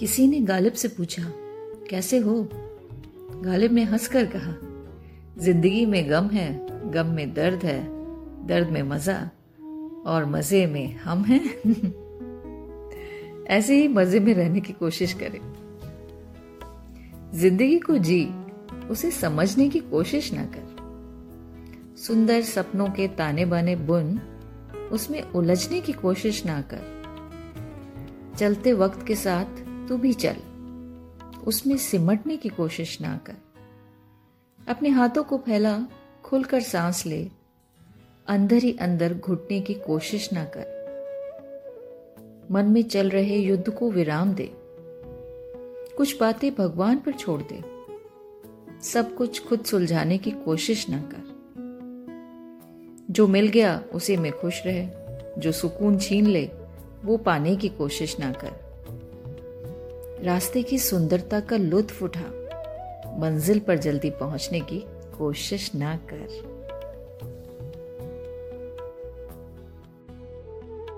किसी ने गालिब से पूछा, कैसे हो? गालिब ने हंसकर कहा, ज़िंदगी में गम है, गम में दर्द है, दर्द में मज़ा, और मज़े में हम हैं। ऐसे ही मज़े में रहने की कोशिश करें। ज़िंदगी को जी, उसे समझने की कोशिश ना कर। सुंदर सपनों के ताने बाने बुन, उसमें उलझने की कोशिश ना कर। चलते वक्त के साथ तू भी चल। उसमें सिमटने की कोशिश ना कर। अपने हाथों को फैला, खुलकर सांस ले। अंदर ही अंदर घुटने की कोशिश ना कर। मन में चल रहे युद्ध को विराम दे। कुछ बातें भगवान पर छोड़ दे। सब कुछ खुद सुलझाने की कोशिश ना कर। जो मिल गया, उसे में खुश रहे। जो सुकून छीन ले, वो पाने की कोशिश ना कर। रास्ते की सुंदरता का लुत्फ उठा। मंजिल पर जल्दी पहुँचने की कोशिश ना कर।